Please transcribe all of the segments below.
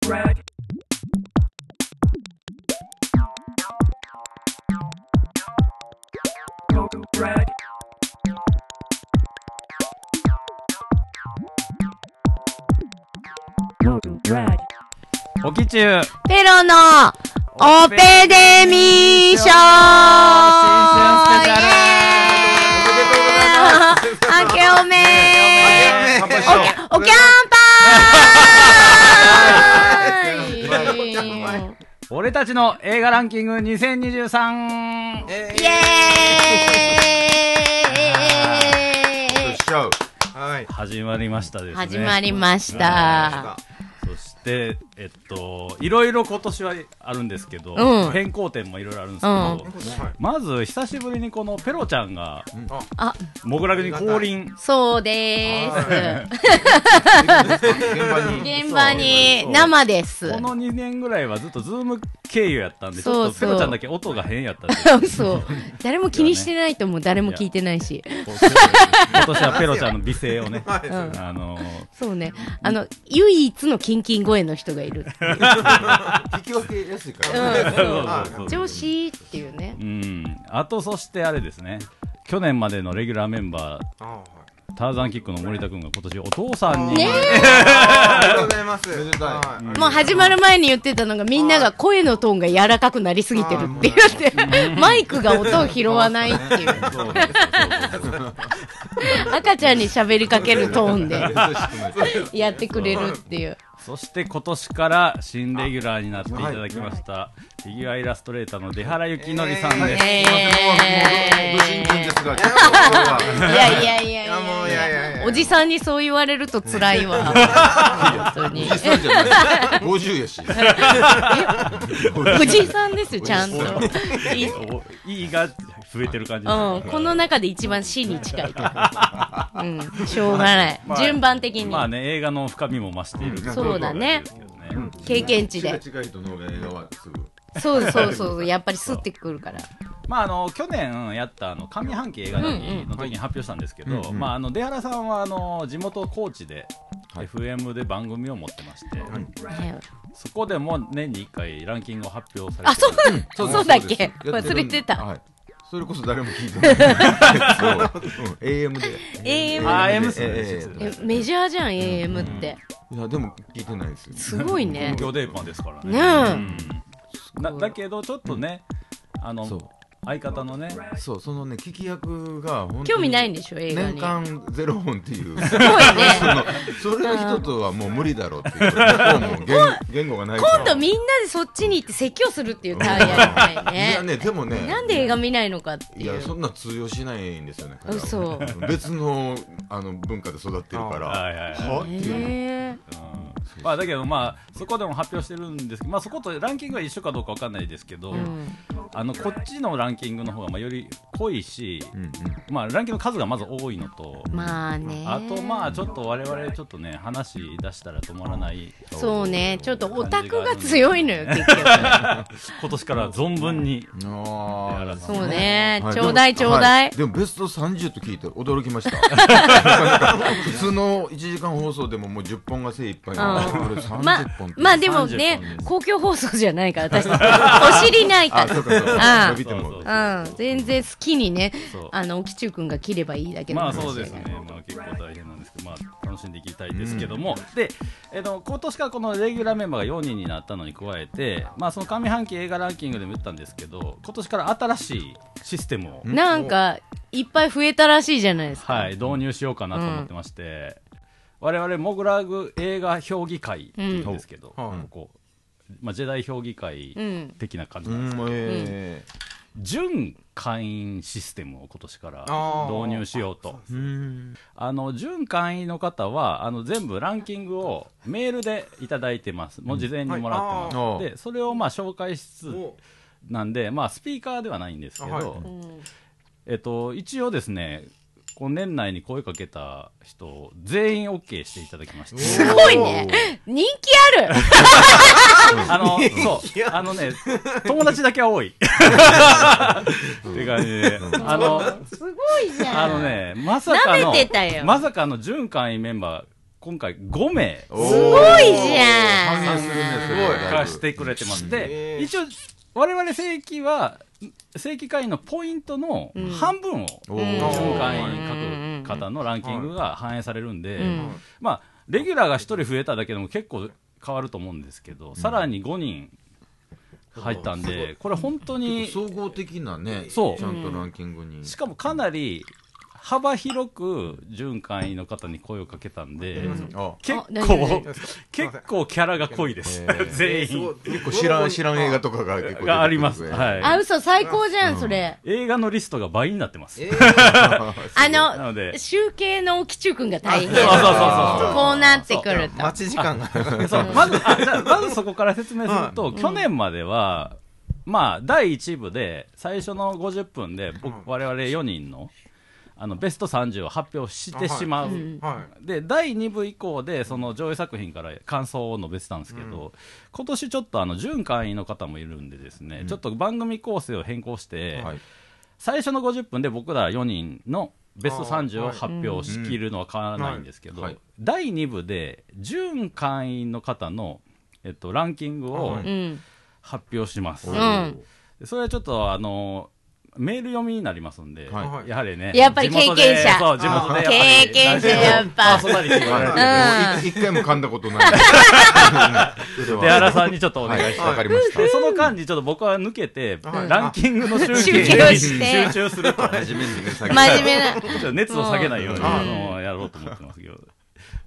drag. Moto drag. おきちゅうペロのオペデミー賞新春スペシャルたちの映画ランキング2023えイエーイ。はい。始まりましたですね始まりました。そしてえっといろいろ今年はあるんですけど、うん変更点もいろいろあるんですけど、うんまず久しぶりにこのペロちゃんがあ、モグラグに降臨そうではー現場に。す。現場に生です。この2年ぐらいはずっとズーム経由やったんでちょっとそうそうペロちゃんだけ音が変やったんでそう。誰も気にしてないと思う。誰も聞いてないし。こう今年はペロちゃんの美声をね、あのそうね。あの、唯一のキンキン声の人がいる。聞き分けやすいからね。うん。そうそうそう。女子っていうね。うん、あとそしてあれですね。去年までのレギュラーメンバーターザンキックの森田君が今年お父さんに、ねありがとうございます。めでたい。もう始まる前に言ってたのがみんなが声のトーンが柔らかくなりすぎてるって言って、マイクが音を拾わないっていう。赤ちゃんに喋りかけるトーンでやってくれるっていう。そして今年から新レギュラーになっていただきました、フィギュアイラストレーターの出原幸則さんです、えご新人ですが、ちょっと今日は。いやいやいやいやいやいやおじさんにそう言われると辛いわ。本当に。おじさんじゃない。50やし。おじさんですよ、ちゃんと。いおいいが増えてる感じうん、この中で一番死に近いと思う。うん、しょうがない。まあ順番的に。まあね映画の深みも増している、うんそうだねですけどね。経験値で。近い人の方が映画はすぐ。そうそうそう、やっぱりスッてくるから。まああの去年やったあの上半期映画祭の時に発表したんですけど、うんうんまああの出原さんはあの地元高知で、はい。FM で番組を持ってまして、ね。そこでも年に1回ランキングを発表されてあ、そうなん。そうだっけ？忘れてた。はい。それこそ誰も聞いてない。そううん AM で。AM あー M えメジャーじゃん、AM って。えいや、でも聞いてないですよ。すごいね東。京デーパンですからね。ねえうんなだけどちょっとね、あのそう。相方のね、そう、そのね、聞き役が本当に興味ないんでしょ、映画に。年間ゼロ本っていう。すごいね。それの人とはもう無理だろうっていう。言言語がない。今度みんなでそっちに行って説教するっていうタイヤみたいいやね。ね、でもね。なんで映画見ないのかっていや。そんな通用しないんですよね。嘘別の、あの、文化で育ってるから。はいはいはいはっていう。まあだけどまあそこでも発表してるんですけど、まあそことランキングは一緒かどうかわかんないですけど、ーうんあのこっちのランキングの方がまあより濃いし、うんうん。まあランキングの数がまず多いのと。まあね。あとまあちょっと我々ちょっとね話し出したら止まらないそうね、ちょっとオタクが強いのよ、結局。今年から存分にああ。そうねは、いちょうだいちょうだ。はいでもベスト30と聞いて驚きました。普通の1時間放送でももう10本が精一杯なの。これま30本って。まあでもね30本、公共放送じゃないから、私たち。お尻ないか。ら。うん、全然好きにねあの、沖中くんが切ればいいだけのまあ話そうですねまあ、結構大変なんですけど、まあ、楽しんでいきたいですけども、で、えっと今年からこのレギュラーメンバーが4人になったのに加えて、まあ、その上半期映画ランキングでも言ったんですけど、今年から新しいシステムを、なんか、いっぱい増えたらしいじゃないですか。はい、導入しようかなと思ってまして、我々モグラグ映画評議会っていうんですけど、うん。ここまあ、ジェダイ評議会うん。的な感じうなんですけど、ん、え準会員システムを今年から導入しようと。あの準会員の方はあの全部ランキングをメールでいただいてます、もう事前にもらってます、でそれをまあ紹介しつつなんで、まあ、スピーカーではないんですけど、あはい。うん。えっと、一応ですねこの年内に声かけた人全員 OK していただきまして。すごいね。人気ある。あのそう。あのね友達だけは多い。って感じで。あのすごいじゃん。あのねまさかのまさかの準会員メンバー今回5名。すすごいじゃん。反映するね。貸してくれてます。で、一応、我々正規は、正規会員のポイントの半分を、準ー会員各方のランキングが反映されるんで、うん。まあ、レギュラーが1人増えただけでも結構変わると思うんですけど、さらに5人入ったんで、これ本当に、総合的なねそう。ちゃんとランキングに。しかもかなり幅広く準会員の方に声をかけたんで、あ。結構、結構キャラが濃いです、全員。結構知らん知らん映画とかが結構があります。いはい。あ、嘘、最高じゃん、それ。映画のリストが倍になってます。あなの集計のきちゅうくんが大変。そうそうそうそう。こうなってくると。待ち時間が。そう。まず、あ、じゃあまずそこから説明すると、去年までは、まあ、第1部で、最初の50分で、僕、うん。我々4人の、あの、ベスト30を発表してしまう。はで、第2部以降で、その上映作品から感想を述べてたんですけど、今年ちょっとあの、準会員の方もいるんでですね、ちょっと番組構成を変更して、はい。最初の50分で僕ら4人のベスト30を発表しきるのは変わらないんですけど、はい。第2部で準会員の方の、えっと、ランキングを。発表します、それはちょっとあのメール読みになりますんで、はい。やはりねやっぱり経験者。そう地元で経験者やっぱ。パーソナリティがやられてる一一回も噛んだことない。で原さんにちょっとお願いします、わかりました。でその間にちょっと僕は抜けて、はい。ランキングの集集計計をして。に集中すると。真面目にね先真面目な。熱を下げないように、うん。あのやろうと思ってますけど、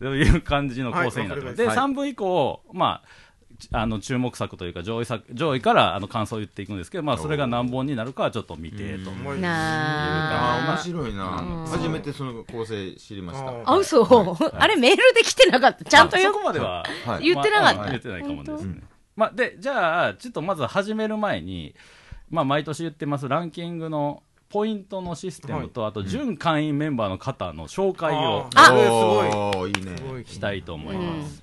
そういう感じの構成になってます。で、はい3分以降、まあ、ちあの注目作というか上位作上位からあの感想を言っていくんですけど、まあ、それが何本になるかはちょっと見てと。い。なあ。あ面白いなうん初めてその構成知りましたああ、嘘。あれメールで来てなかった。ちゃんとまでは、はい言ってなかったまあ言ってないかもですね。まあ、で、じゃあ、ちょっとまず始める前に、まあ、毎年言ってますランキングのポイントのシステムと、あと、準会員メンバーの方の紹介をあすごい。したいと思います。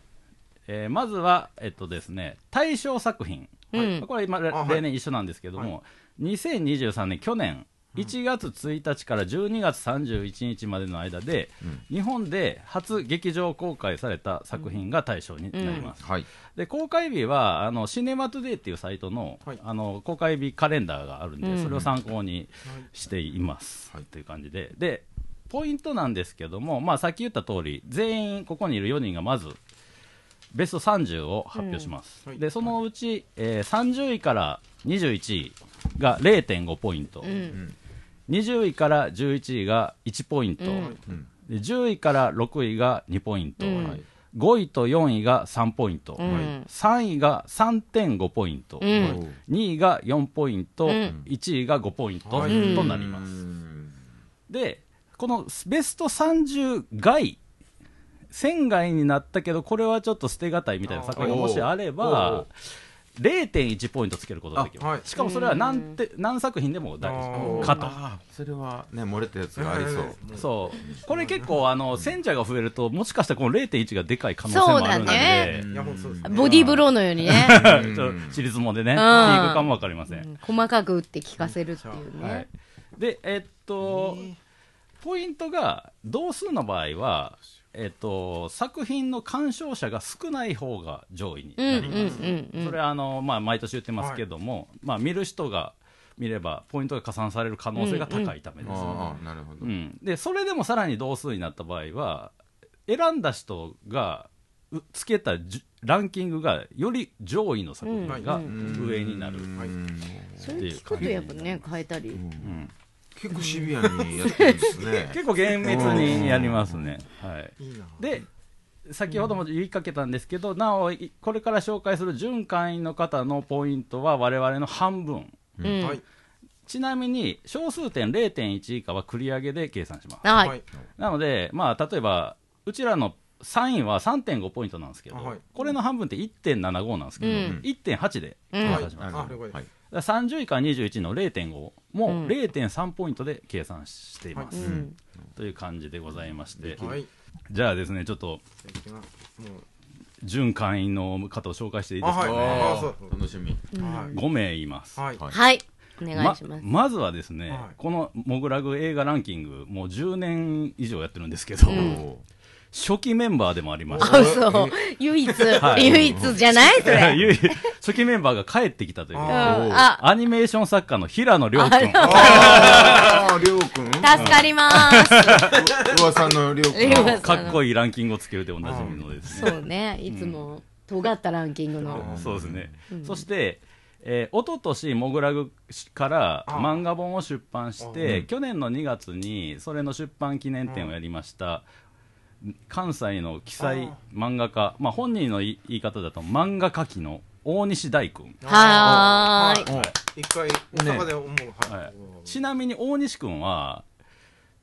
えーまずは、えっとですね、対象作品。うん。これ今、はい。例年一緒なんですけども、2023年、去年、1月1日から12月31日までの間で、日本で初劇場公開された作品が対象になります。はい。で公開日はあのシネマトゥデイっていうサイトの,、はい。あの公開日カレンダーがあるんで、うん。それを参考にしています、はい。という感じで。でポイントなんですけども、まあ、さっき言った通り全員ここにいる4人がまずベスト30を発表します、うん。はい。でそのうち、えー30位から21位が0.5ポイント、うん。20位から11位が1ポイント、うん。で10位から6位が2ポイント、うん。はい。5位と4位が3ポイント、うん。3位が3.5ポイント、うん。2位が4ポイント、うん。1位が5ポイントはい。となります。うん。で、このベスト30外、1000外になったけど、これはちょっと捨てがたいみたいな作品がもしあれおばー、0.1ポイントつけることができます。あはい。しかもそれは何て何作品でも大丈夫かと。それはね漏れたやつがありそう。そう。これ結構、あの、選者が増えると、もしかしたらこの0.1がでかい可能性もあるんそうだで、ね。ボディーブローのようにね。ちょっと、私立もでね、ん。ピークかもわかりません。細かく打って聞かせるっていうはい。ね。、で、えっと、ポイントが同数の場合は、えっと、作品の鑑賞者が少ない方が上位にうんうなんります。うんうん。それはあの、まあ、毎年言ってますけども、まあ、見る人が見れば、ポイントが加算される可能性が高いためです。ああなるほどうんでそれでもさらに同数になった場合は、選んだ人がうつけたランキングがより上位の作品がうん上になる。はいそれ聞くとやっぱね、変えたり。うん結構シビアにやってるんですね 結構厳密にやりますね。はい、いいな。で、先ほども言いかけたんですけど、なお、いこれから紹介する準会員の方のポイントは我々の半分。うんはい。ちなみに、小数点0.1以下は繰り上げで計算します。は。はいい。なので、まあ、例えば、うちらの3位は3.5ポイントなんですけど、あはいこれの半分って1.75なんですけど、うん1.8でうん計算します。あ了解ですはい30位から21の0.5もうん0.3ポイントで計算しています。うん。という感じでございまして、はい。じゃあですね、ちょっと。準会員の方を紹介していいですか、あはいああそうあ楽しみはい。5名います。はい。はいはい。お願いします。まずはですね、はいこのモグラグ映画ランキング、もう10年以上やってるんですけど、うんお初期メンバーでもありましあ、た。そ う。唯一、はい唯一じゃない？それ。初期メンバーが帰ってきたというアニメーション作家の平野亮君。ああ、りょうくん助かります。噂のりょうくん。りょうかっこいいランキングをつけるでおなじみのですね。そうね。いつも、尖ったランキングの。そうですね。そして、えー、一昨年モグラグからあ漫画本を出版して、去年の2月にそれの出版記念展をやりました、関西の記載漫画家、まあ、本人の言い方だと漫画家記の大西大君、はー。い。はい。一回大阪で思う、はいはい。ちなみに大西君は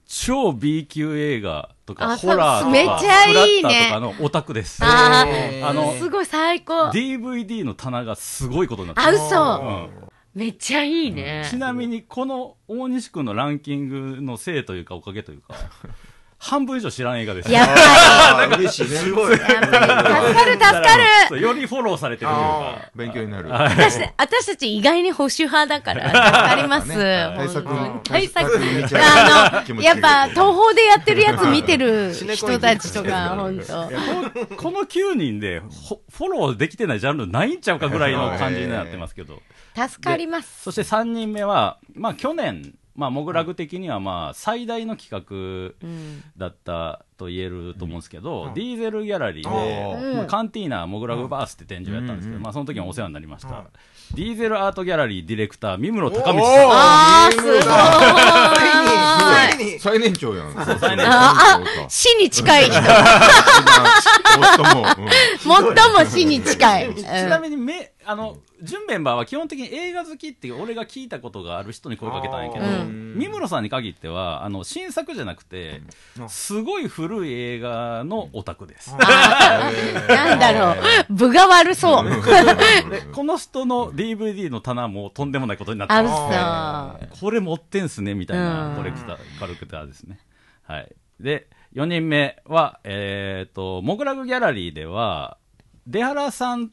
超 B 級映画とかあホラーとかめっちゃいいね。フラッターとかのオタクです。あえー。あのー、すごい最高。DVD の棚がすごいことになってあ、る嘘。うん。めっちゃいいね。ちなみにこの大西君のランキングのせいというかおかげというか半分以上知らん映画ですやっぱあー嬉しいね。すごいり、やっぱり、助かる助かる。よりフォローされてるというか勉強になる。私私たち意外に保守派だから、助かります。対策対対策。あの、やっぱ、東宝でやってるやつ見てる人たちとか、本当。このこの9人でほフォローできてないジャンルないんちゃうかぐらいの感じになってますけど助かります。そして3人目は、まあ、去年、まあ、モグラグ的にはまあ最大の企画うん。だったと言えると思うんですけど、ディーゼルギャラリーあで、ーまあ、カンティーナモグラグバースって展示をやったんですけど、うんまあ、その時にお世話になりました、はいディーゼルアートギャラリーディレクター三室高道おさんすごい。ついに最年長やん。最年長あ、あ、死に近い人。最 も。最も死に近い。ちなみにめあの準メンバーは基本的に映画好きっていう俺が聞いたことがある人に声かけたんやけど、う三室さんに限ってはあの新作じゃなくて、すごい古い映画のオタクです、なんだろう。分が悪そう。でこの人の DVD の棚もとんでもないことになってあ、ます嘘。これ持ってんすねみたいなうんコレクター、カルクターですね。はい。で、4人目は、えっ、と、モグラグギャラリーでは、出原さん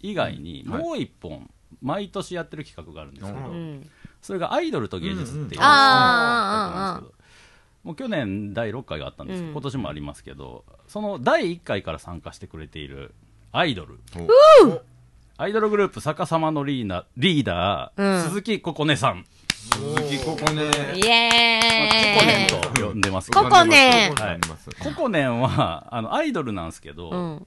以外にもう一本、毎年やってる企画があるんですけど、うん。それがアイドルと芸術っていう、うんうんあー企画なんですけどもう去年第6回があったんですけど、うん今年もありますけど、その第1回から参加してくれているアイドル。アイドルグループ逆さまのリーナリーダー、うん鈴木ここねさん。鈴木ここね。イココネエーイ。ンと呼んでますけどココネンはいココネンはあのアイドルなんですけど、うん。結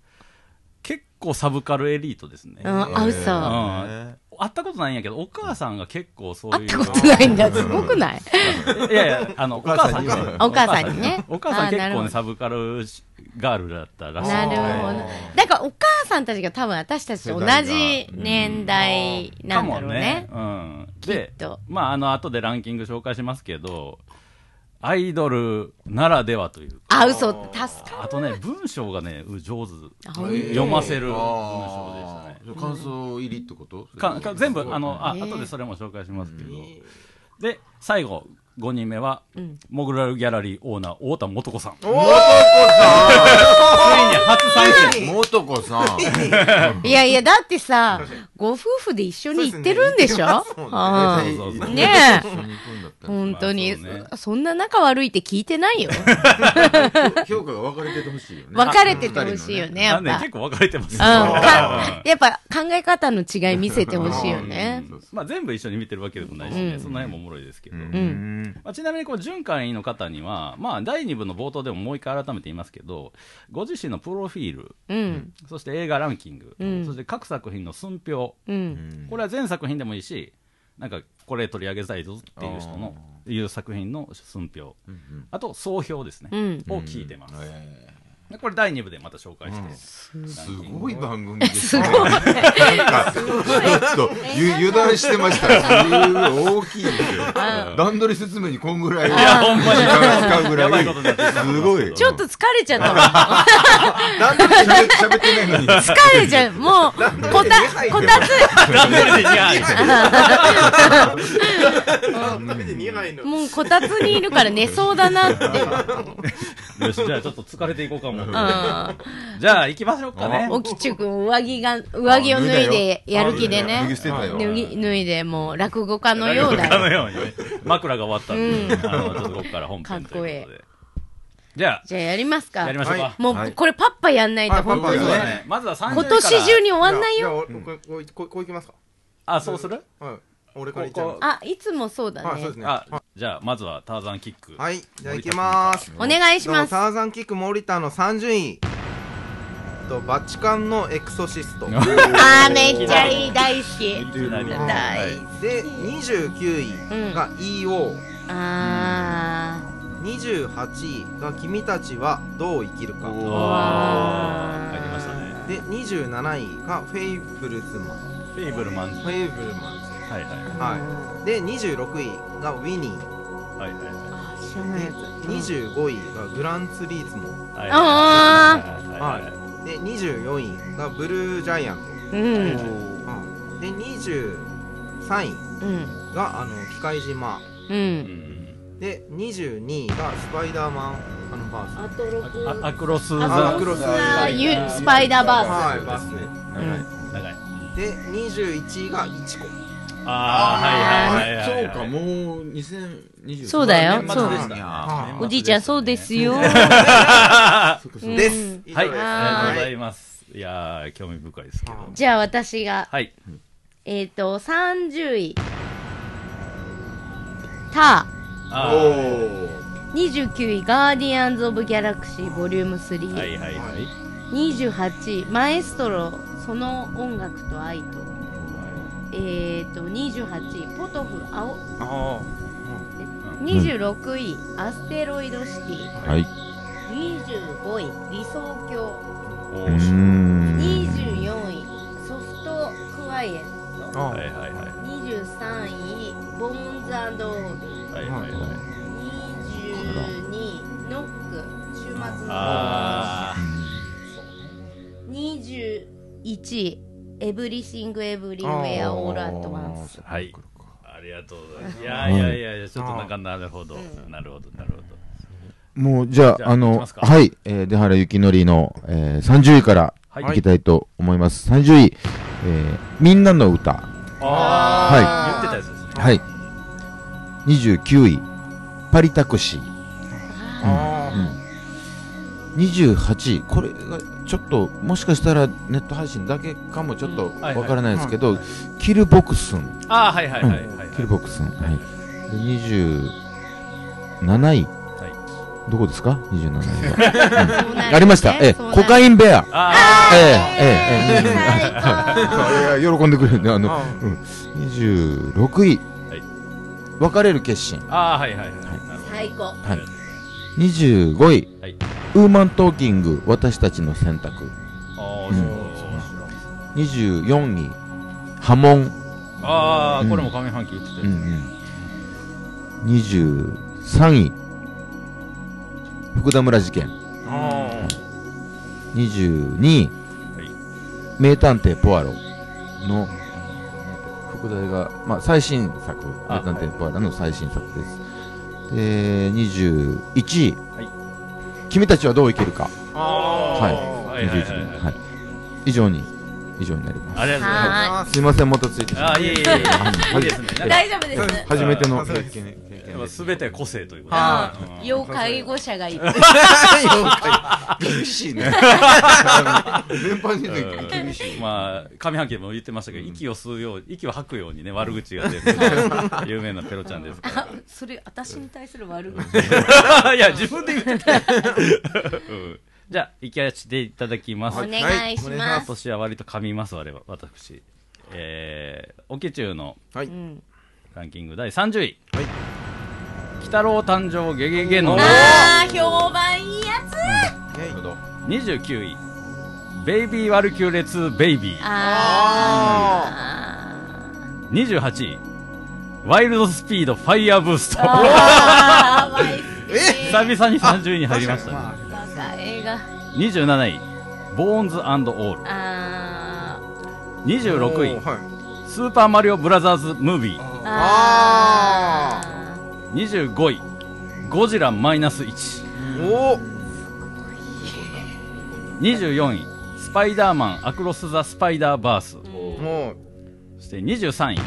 構サブカルエリートですね、ううんん、あ、嘘。会ったことないんやけどお母さんが結構そういう会ったことないんだ。すごくないいやいやあのお母さんにねお母さんにねお母さん結構ねサブカルガールだったらしいなるほど。だからお母さんたちが多分私たちと同じ年代なんだろうね。かもね。うん。できっと、まあ、あの、後でランキング紹介しますけど、アイドルならではというか。あ、嘘。助かあとね、文章がね、う上手。あ読ませる文章でしたね。感想入りってこと？かか全部、あの、あ、へー後でそれも紹介しますけど。で、最後、5人目は、ん。モグラルギャラリーオーナー、太田素子さん。ついにお初参戦。もとこさん。いやいや、だってさ、ご夫婦で一緒に行ってるんでしょ？そうね。あそうそうそうあねえ。本当に、まあそうね。そんな仲悪いって聞いてないよ。評価が分かれててほしいよね。分かれててほしいよね、やっぱ。結構分かれてますやっぱ考え方の違い見せてほしいよね。まあ、全部一緒に見てるわけでもないしね、うん。その辺もおもろいですけど、うん。まあ、ちなみにこう準会員の方には、まあ、第2部の冒頭でももう一回改めて言いますけどご自身のプロフィールうん。そして映画ランキング、うん。そして各作品の寸評。うん。これは全作品でもいいしなんかこれ取り上げたいぞっていう人のいう作品の寸評。あと総評ですね、うん。を聞いてます、えでこれ第2部でまた紹介して、ーすごい番組ですね。すごいなんか、ちょっと、ゆ油断してました。大きいですよ。段取り説明にこんぐらい、時やほんまに間使うぐらい、すごい。ちょっと疲れちゃったもん。なんで喋喋ってないのに。疲れちゃう。もう、こた、こたつ、段取りでいやダメで2杯の。もうこたつにいるから寝そうだなって。よしじゃあちょっと疲れていこうかも、うん。じゃあ行きましょうかね。おきちゅくん、上着が、上着を脱いでやる気でね。脱ぎ。捨てたよ。脱ぎ、脱いで、もう落語家のようだ落語家のよ。ようにね。枕が終わったんで、うん。あのちょっとここから本編ということで。かっこいいじゃじゃあやりますか。あやりましょうか、はもう、はい。これパッパやんないとはい本当に。まずは30今年中に終わんないよ。ここここういきますか。あそうする？はい俺からいっちゃいます。あいつもそうだね。はいそうですね。あじゃあまずはターザンキック。はいじゃあいきます。お願いします。ターザンキック森田の30位とバチカンのエクソシスト。あーめっちゃいい大好き。大で29位が EO あ28位が君たちはどう生きるか。ーおー。わー。入りましたね。で27位がフェイブルズマン。フェイブルマン。ズフェイブルマンはいはいズはい。で26位がウィニー。はいはいあ知らない。でやつ25位がグランツリーズモはいあはいはい。はいで24位がブルージャイアント。うん。うんで23位うん。があの機械島。ううんんで22位がスパイダーマンあのバース。アトロクあアクロスアザクロスザザユスパイダーバース。はいバースね。うん長い。で21位がイチコああはいはいはいはいそうか、もう2020そうだよ。そう。はいおじいちゃんそうですよ。そうかそうか。です。はい。ありがとうござはいます。いやー興味深いですけど。じゃあ私がはい。えっと30位。ター。29位ガーディアンズ・オブ・ギャラクシーボリューム3、はいはいはい。28位マエストロその音楽と愛とえっ、と28位ポトフ青あ26位、アステロイドシティ。はい。25位理想郷うーおー。ん。24位ソフトクワイエット。はいはいはい。23位ボーンズオール。はいはいはい。22位ノック。週末の。あ21位エブリシングエブリウェアオー。ルアットワンスあはい。ありがとうございます。いやいやいやい。やちょっとなんかなるほど。なるほどなるほど。もう、じゃあ、あの、はい、えー、出原幸則の、えー、30位からはい。いきたいと思います。30位、えー、みんなの歌。ああ言ってたやつですね。はい。29位、パリタクシー。あうん、28位、これがちょっと、もしかしたらネット配信だけかもちょっとわからないですけど、キルボクスン。ああはいはいはいはいはいキルボクスン。はい。で、27位。どこですか ?27 位は。ありました。ええ、コカイインベア。あええ、ええ、ええ。最いや、喜んでくれるね。あの、あうん、26位。はい別れる決心。ああはいはいはい最高はい。25位。はいウーマントーキング、私たちの選択。あうん24位。波紋。ああうんこれも上半期言ってたやうんうん。23位。福田村事件。あ22位。はい名探偵ポアロの副題が、まあ、最新作あ名探偵ポアロの最新作ですで21位、はい。君たちはどう生きるか。あはい。はいはいはい21位はい。以上に以上になります。ありがとうございます。はすいませんもたついてしまっああいえいえ。いえいいですね。大丈夫です。初めての経験す。すべては個性ということはうん。要介護者がいる。厳しいね。連発に厳しい。まあ上半期でも言ってましたけど息を吸うよう息を吐くようにね悪口が出る 有名なペロちゃんですそれ私に対する悪口。ら いや自分で言ってた うんじゃあ行かせていただきます。お願いしはい。ます今年は割と噛みます我々私。えー、オケチューのはい。うんランキング第30位。はい。鬼太郎誕生ゲゲゲのあー評判いいやつ。29位。ベイビーワルキューレ2ベイビー。あ28位。ワイルドスピードファイヤーブースト。ーあーわいえ久々に30位に入りましたね27位ボーンズオー。ルあ26位はいスーパーマリオブラザー。ズムー。ビーーあ25位ゴジラマイナス1おー。24位スパイダーマンアクロス・ザ・スパイダーバースそして23位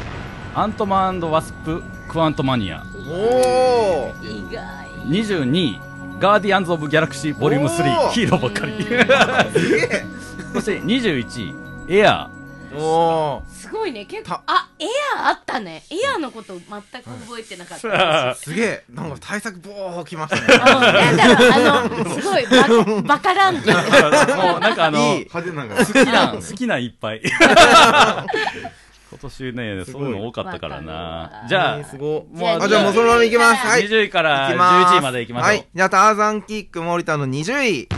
アントマンワスプ・クワントマニアおー。ー意外。22位ガーディアンズ・オブ・ギャラクシー。ボリューム3おーヒーローばっかり。すげえ。そして21位エアおー。すごいね。結構たあエアーあったね。エアーのこと全く覚えてなかった。私すげえ。なんか対策ボーきましたね。うん。なんだろうあのすごいババカランテもうなんかあのいい。派手なが。好きな好きないっぱい 今年ねそういうの多かったからな。わじゃあえーすごじゃああじゃあもうそのままいきます。はい。20位からいきます。11位までいきましょう、はい。じゃあターザンキック森田の20位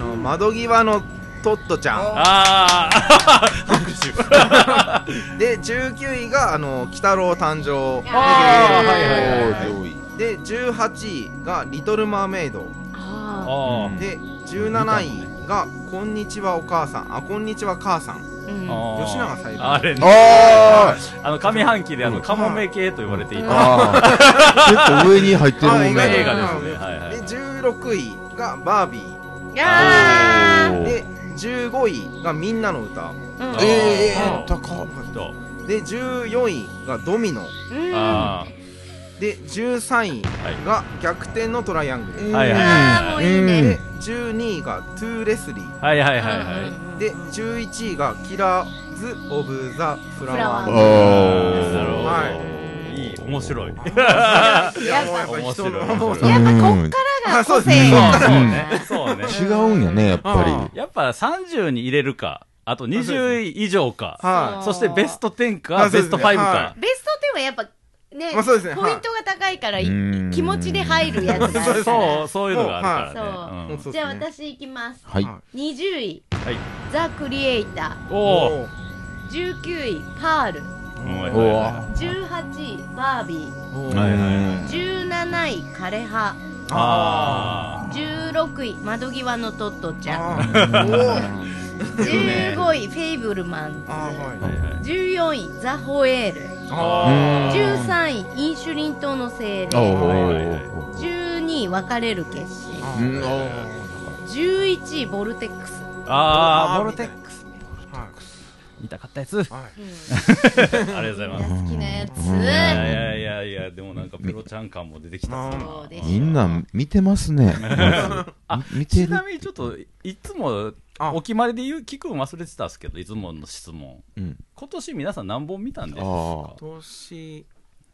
の窓際のトットちゃああ 拍手。んで19位があの鬼太郎誕生。あーはいはいはいで18位がリトルマーメイド。ああうんで17位がこんにちはお母さん。あこんにちは母さん吉永小百合あれね。ああの上半期であのカモメ系と言われていー。た結構上に入ってるもんあ意外と映画ねですね。はいはい。で16位がバービー。ー。で15位がみんなの歌。ーうん。えあー、高っ。とで14位がドミノ。うん。あで13位が逆転のトライアングル、あはいはいあーもういいね。で12位がトゥ・レスリー。はいはいはいはい。で11位がキラーズ・オブ・ザ・フラワー。フラワーおなるほど、、はいい面白い。いやもうやっぱ面白い。やっぱこっからが個性。そうがそう。ね違うんやねやっぱり。やっぱ30に入れるかあと20位以上か。はそしてベスト10あかベスト5か、はベスト10はやっぱねまあそうですねポイントが高いからいうん。気持ちで入るやつがあるから。そうそういうのがあるからね、い。う。ん。じゃあ私いきます。はい。20位。はい。ザ・クリエイタおおおー。ー19位。パール。はいおは18位。バービー。いはいはい。17位。枯葉。あ16位。窓際のトットちゃん。あー。おー。15位。フェイブルマンあーあはい。はいはい。14位。ザ・ホエール13位インシュリン島の精お霊はいはいはい12位別れる決心。ーあうん。ー11位ボルテックス、ああボルテック見たかったやつ。ありはい。がとうござ います好きなやつ、うん。いやいやいやいやでもなんかペロちゃん感も出てきた。みんな見てますね。あみ見てる。ちなみにちょっといつもあお決まりで言う聞くの忘れてたんですけどいつもの質問。うん。今年皆さん何本見たんですか？今年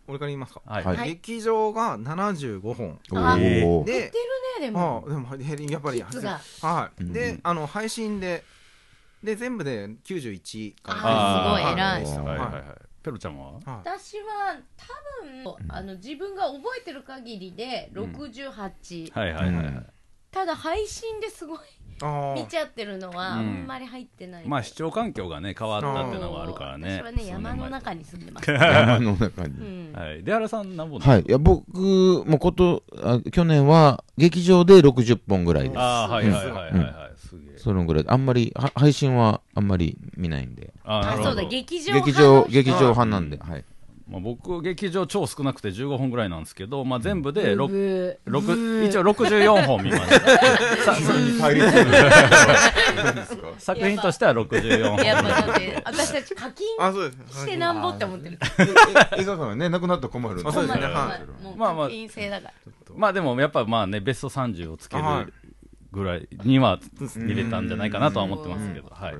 俺から言いますか？はい。はい。はい劇場が75本。あおー。減ってでるねでも。ああでもへやっぱりはい、うん。であの配信でで全部で91かなあーす。ごい偉い。はい。はいはい。はい。ペロちゃんは？はい。私は多分あの自分が覚えてる限りで68、はいはいはいはい。うん。ただ配信ですごいあ見ちゃってるのはあうん。んまり入ってない、まあ視聴環境がね変わったっていうのはあるからね。私はね山の中に住んでます、山の中うにん。はい。出原さん何本はい。いや僕もことあ去年は劇場で60本ぐらいです。ああはいはいはいはいはいそのぐらいあんまりは配信はあんまり見ないんで。あそうあなるほど。だ劇場劇場劇場派なんではい。まあ僕劇場超少なくて15本ぐらいなんですけどまあ全部でブ6ブー。六一応64本見ました。作品としては64本。やっぱだって私たち課金あそうです。してなんぼって思ってる。映画館はねなくなったら困るんで。まあまあまあでもやっぱまあねベスト30をつけるはいぐらいには見れたんじゃないかなとは思ってますけど、はい。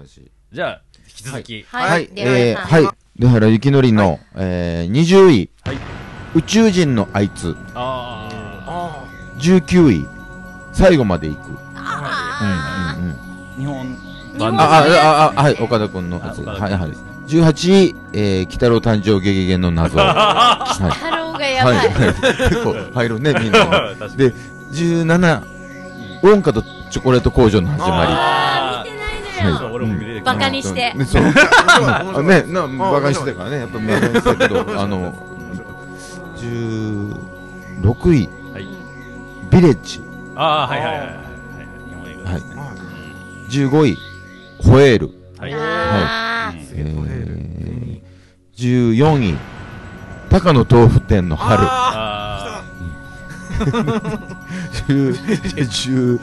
じゃあ引き続き、はい、はい、えはい。出原幸則の、えー、20位、はい。宇宙人のあいつ、ああ19位、最後まで行く。あうんうんうん。あ日本版。あ、のあ、あ、あ、はい、岡田君のやつ。はい、はい。君ですね。18位、えー、鬼太郎誕生ゲゲゲの謎。は太郎がい。やばい、はい。結構入るね、みんな。で、17、ウォンカとチョコレート工場の始まあー見てない俺も見れてバカにして。り。ね、そう。ああね、な、バカにしてたからね、やっぱバカにしてたけど、あの、16位、はい。ビレッジ。ああはいはいはいはいはい。日本映画ですね、15位、ホエール。はい。あうんえー、14位、高野豆腐店の春。あ10 10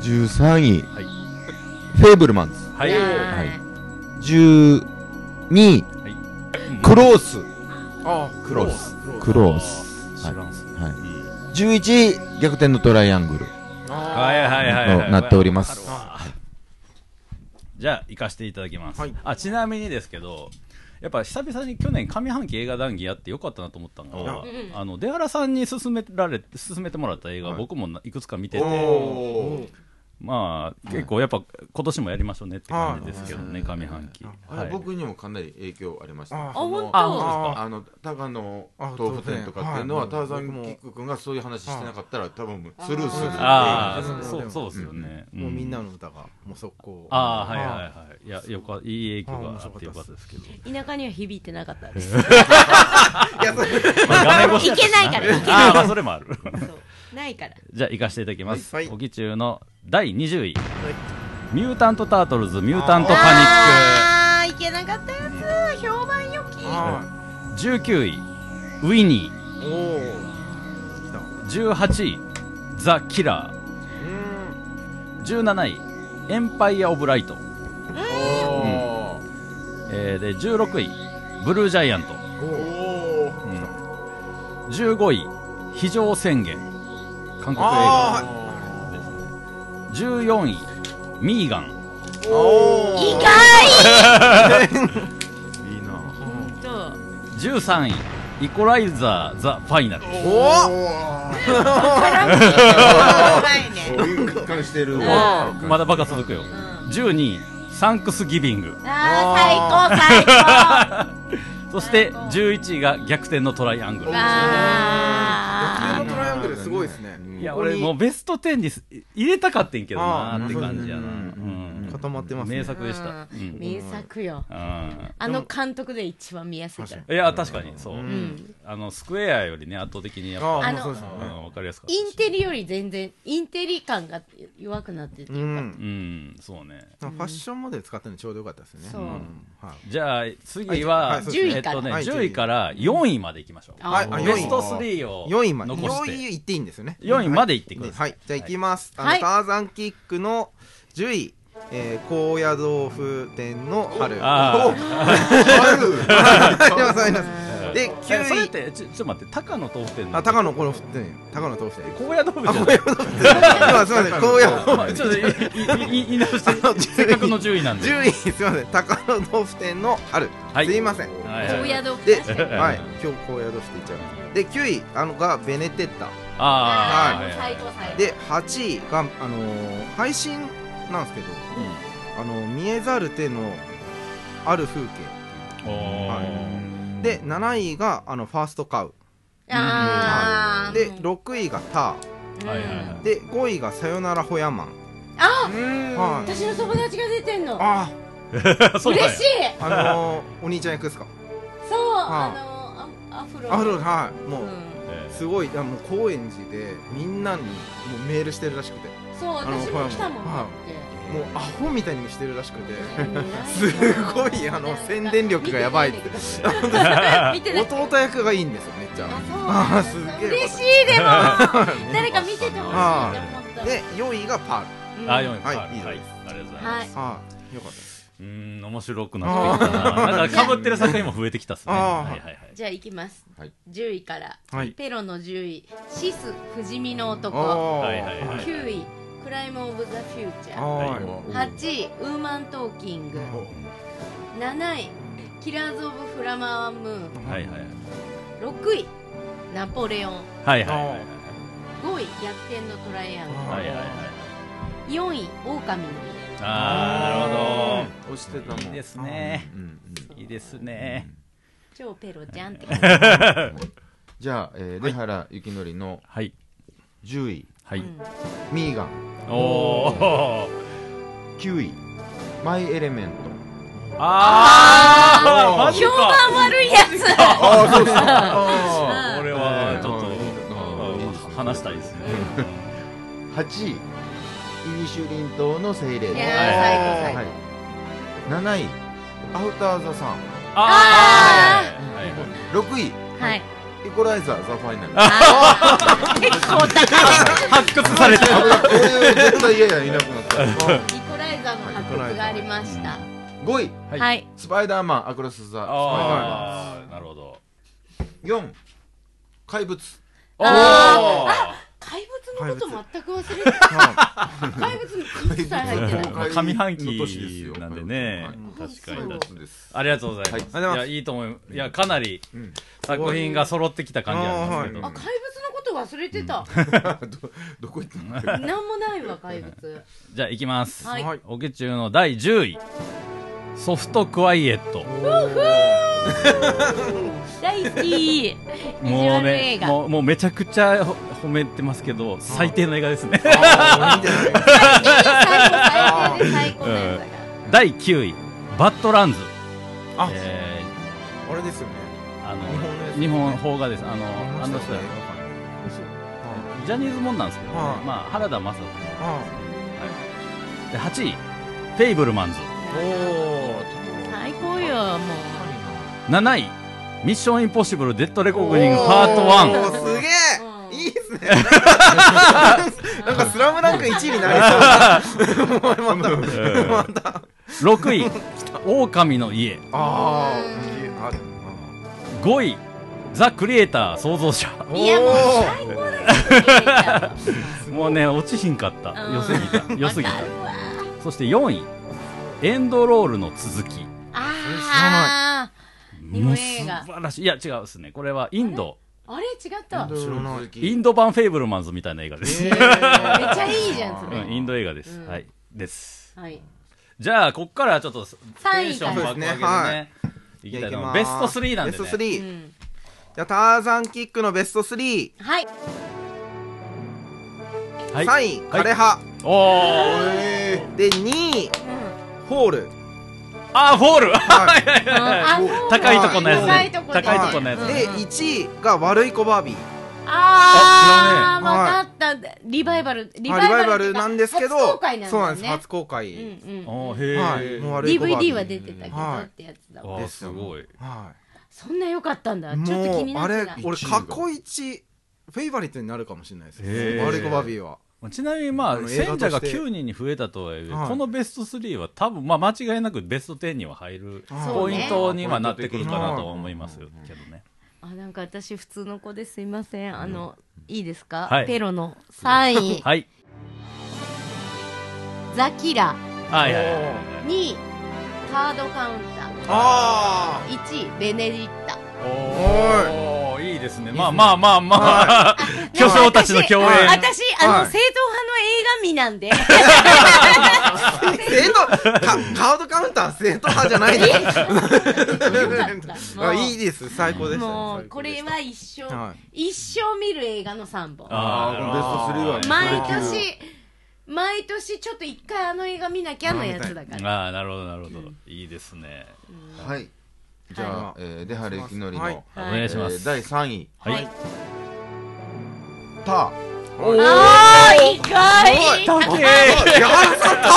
13位、はい。フェーブルマンズ。ーはい。ーはい。12位、はい。クロース。あクロース。クロース。はい。11逆転のトライアングル。はいはいはいはいとなっております。じゃあ行かせていただきます、はい。あちなみにですけどやっぱ久々に去年上半期映画談義やってよかったなと思ったのが、あの出原さんに勧められ勧めてもらった映画、はい。僕もいくつか見てて。おまあ結構やっぱ今年もやりましょうねって感じですけどね上半期、あれはい、僕にもかなり影響ありました。あ本当？あの高野あ豆腐店とかっていうのははい。ターザンキック君がそういう話してなかったら多分スルーするああう。んそうそうですよね、もうみんなの歌がもう速攻。ああはいはいはい。いやよかいい影響があってよかったですけど。田舎には響いてなかったです。いやそれまあ画面越しいけないからああまあそれもある。そうないから。じゃあ行かせていただきます。はい。おき中の第20位、ミュータント・タートルズ・ミュータント・パニッあーいけなかったやつ。評判良き。あク。19位、ウィニー。おお来た。ー。18位、ザ・キラうー。17位、エンパイア・オブ・ライト。おえー、で、16位、ブルージャイアント。おうん。15位、非常宣言。韓国映あ画ですね。14位、ミーガン。意ー外 いいなと13位、イコライザー・ザ・ファイナル。おないね一貫してるあまだバカ続くよ。うん12位、サンクスギビング。あー最高最高 そして11位が逆転のトライアングル。わ逆ごいですね。いや、俺もうベスト10にす入れたかってんけどなって感じやな。うん。うん固まってますね。名作でした。ううん。ん。名作よ。うん。あの監督で一番見やすいから。いや、確かにそう。ん。あの、スクエアよりね、圧倒的にやっぱ、あのねうんわかりやすかったし。インテリより全然インテリ感が弱くなってってういうかうん、そうね。ファッションモデル使ったのちょうどよかったですね。そう。ん。はい。じゃあ、次は、はい10位から。えっとね、はい10位。から4位までいきましょう。あはいあベスト3を4位まで4残して。位いっていいんですよね。4位までいってくださいはい。じゃあいきます。あはい。のターザンキックの10位えー高野豆腐店の春。あー。あ でえそれっ9位て、ちょ、っと待って、高野豆腐店の。あ高野この店。高野豆腐店。高野豆腐店。すいません高野まあちょっといいいい言い直して、せっかくの10位なんで。10位すいません。高野豆腐店の春。はい。すいません。はい。はい高野豆腐で、確かにはい、今日高野豆腐って言っちゃう。で9位あのがベネテッタ。ああ、ー最高最高。で8位があのー配信なんですけどあの見えざる手のある風景。はーで7位があのファーストカウ。で6位がタうんはいはいはい。ーで5位がさよならホヤマン。あはい。私の友達が出てんの。あ 嬉しい。あのーお兄ちゃん役ですか？そうはあのアアフロアフロはい。もう、うん。えすごいもう高円寺でみんなにもうメールしてるらしくて。そう私も来たもんはってもうアホみたいにしてるらしくて。すすごいあの宣伝力がやばいって。弟役がいいんですよめっちゃ。あすげえ。嬉しいでも。誰か見ててほしいって思った。で4位がパール。うん。あ、4位。はいはいい。いいはい。ですありがとうございはい。ます。ああよかった。ですうーん、面白くなってきたな。なんか被ってる作品も増えてきたっすね。あーはいはいはい。じゃあ行きます。はい。10位から。はい。ペロの10位シス不死身の男。あはいはいはい。9位クライム・オブ・ザ・フューチャーは8位ウーマントーキング7位キラーズ・オブ・フラマームーンはいはいはい。6位ナポレオンはいはいはいはい。5位逆転のトライアングはいはいはい。ル4位狼のあー、なる押してたもんほど。いいですね。うんうんいいですね。家超ペロちゃんって感じ じゃあ、えー、出原幸則のはい。10位はい。うん。ミーガン。おー。9位マイ・エレメント。あー。マジ評か。判悪いやつ。ああそうですこれはちょっと話したいですね。8位。イニシュリン島の精霊いやーはい最高最高。はい、7位。アフター・ザ・サン。あー。はいはい。はい。6位。はいイコライザー・ザ・ファイナル。結構高い。発掘されてる。絶対嫌やいなくなった。ニコライザーの発掘がありました。5位。はい。はいスパイダーマンアクロス・ザ・スパイダーマン。ああ、なるほど。4怪物あ怪物のこと全く忘れてた。は怪物一切入ってない。まあ上半期なんでね。はい確かに。ありがとうございます、はい。ありがとうございます。いやいいと思ういやかなりうん。作品が揃ってきた感じありますけど、あ怪物のこと忘れてた。ど どこ行ったの？なんもないわ怪物。じゃあいきます、はい。はいオケ中の第10位ソフトクワイエット。大好き。もうねもうもうめちゃくちゃほ褒めてますけど最低の映画ですね。最高最低で最高のやつだから。第9位バッドランズ。あえあれですよね。ーあの日本邦画です。あのあの人ジャニーズもんなんですけど、まあ原田眞人あで8位フェイブルマンズ最高よもう7位。ミッションインポッシブルデッドレコー。ディングパート1すげうん。えいいですね。なんかスラムダンク1位になりそう。もうまたまた6位。狼の家。あうんあ5位。ザ・クリエイター創造者。いやもう最高だよ もうね落ちひんかった。うん。良すぎた。良すぎた。そして4位エンドロールの続き。あ日本映画。もう素晴らしい。いや違うですね。これはインド。ーあれ？違った。インド版フェイブルマンズみたいな映画です、えっちゃいいじゃんそれ。うん、インド映画です、うん。はい。です。はい。じゃあこっからちょっと三位テンション爆上げでねはい。いきたいベスト3なんでね。ベストう3ん。じゃあターザンキックのベスト3はい。はい。3位枯葉。おー。えで2位ホール。あーフォール。はい。あ高いとこのやつね。高いとこで高いとこのやつうんで1位が悪い子バービー。あー、あわかった。リバイバル。リバイバルなんですけど初公開なんだそうなんです。初公開。うんうんおーへはい。え、もう悪い子バービ DVD ーは出てたけどはいってやつだあわ。ーすごい。はそんな良かったんだ。い。ちょっと気になってた。俺過去一フェイバリットになるかもしれないです。悪い子バービーはちなみにまあ選者が9人に増えたとはいえ、はい。このベスト3は多分まあ間違いなくベスト10には入るポイントにはなってくるかなとは思いますけどね。あ、なんか私普通の子ですいません。あの、いいですか？はい。ペロの3位、はい。ザキラ。はいはいはい。はい2位、カードカウンター。あ1位、ベネディッタ。おーですね。まあまあまあまあ。巨匠たちの共演。はい。私、あの、はい正統派の映画見なんで。あ生徒カカードカウンター正統派じゃないでいい。です。最高でしたもう、これは一生、は一生見る映画の3本。ああベスト3はね毎年、毎年ちょっと一回あの映画見なきゃのやつだから。ああなるほどなるほど、いいですね。はいじゃあはい。えー出原きのりのはい。お願いします、えー第3位。はい、タはいああ、意外。高高い。え矢原さんタ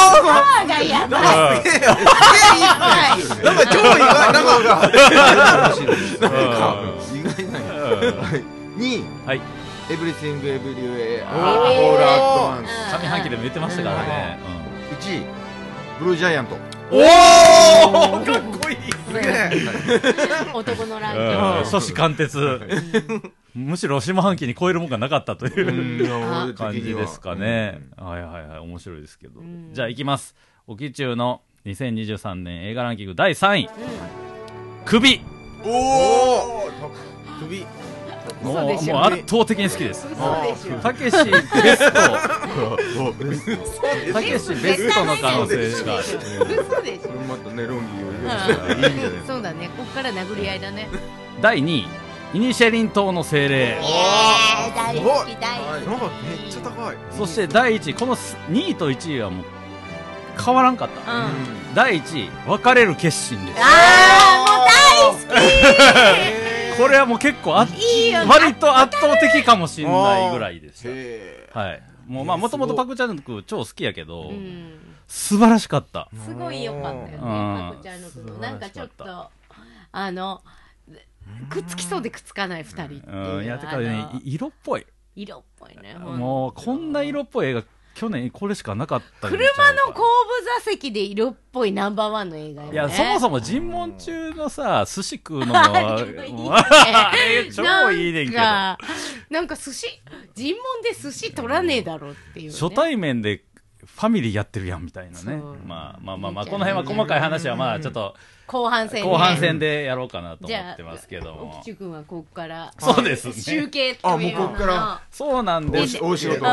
ーがやばい。なんか超意外なんか意外なんやはい。2位はいエブリシングエブリュエアオールアットワン上半期でも言ってましたか。らね、ス1位ブルージャイアントうん、おおか。っこいい 男のランキンうん。グ。初子貫徹。むしろ下半期に超えるもんがなかったという、感じですかね、はいはいはい。面白いですけど、ん。じゃあいきます。オキチュウの2023年映画ランキング第3位。首。おお首もうもう圧倒的に好きです。たけしベストたけしベストの可能性しか嘘でしょ。またねロンギーを入れていいんじゃないそうだね。こっから殴り合いだね。第2位イニシェリン島の精霊大好き大好き。なんかめっちゃ高いそして第1位この2位と1位はもう変わらんかったうん。第1位別れる決心ですあーもう大好 これはもう結構あきいいよね。割と圧倒的かもしれないぐらいでしへたはいもうまあもともとパクチャンク超好きやけど、うん。素晴らしかったすごい良かったよね。うんパクちゃんのこと。素晴なんかちょったと、あの、くっつきそうでくっつかない二人っていう。うんいやてかあねのい色っぽい色っぽいね。もうこんな色っぽい映画去年これしかなかった車かの後部座席で色っぽいナンバーワンの映画よ、ね、いや、そもそも尋問中のさ、寿司食うのも、ね。超いいねんけど。なんかなんか寿司尋問で寿司取らねえだろっていう、ね、初対面でファミリーやってるやんみたいなね。まあまあまあまあ、この辺は細かい話はまあちょっと後半戦、ね、後半戦でやろうかなと思ってますけども。奥。地君はここからそうです集ね。計というあもうこっからそうなんです。大仕事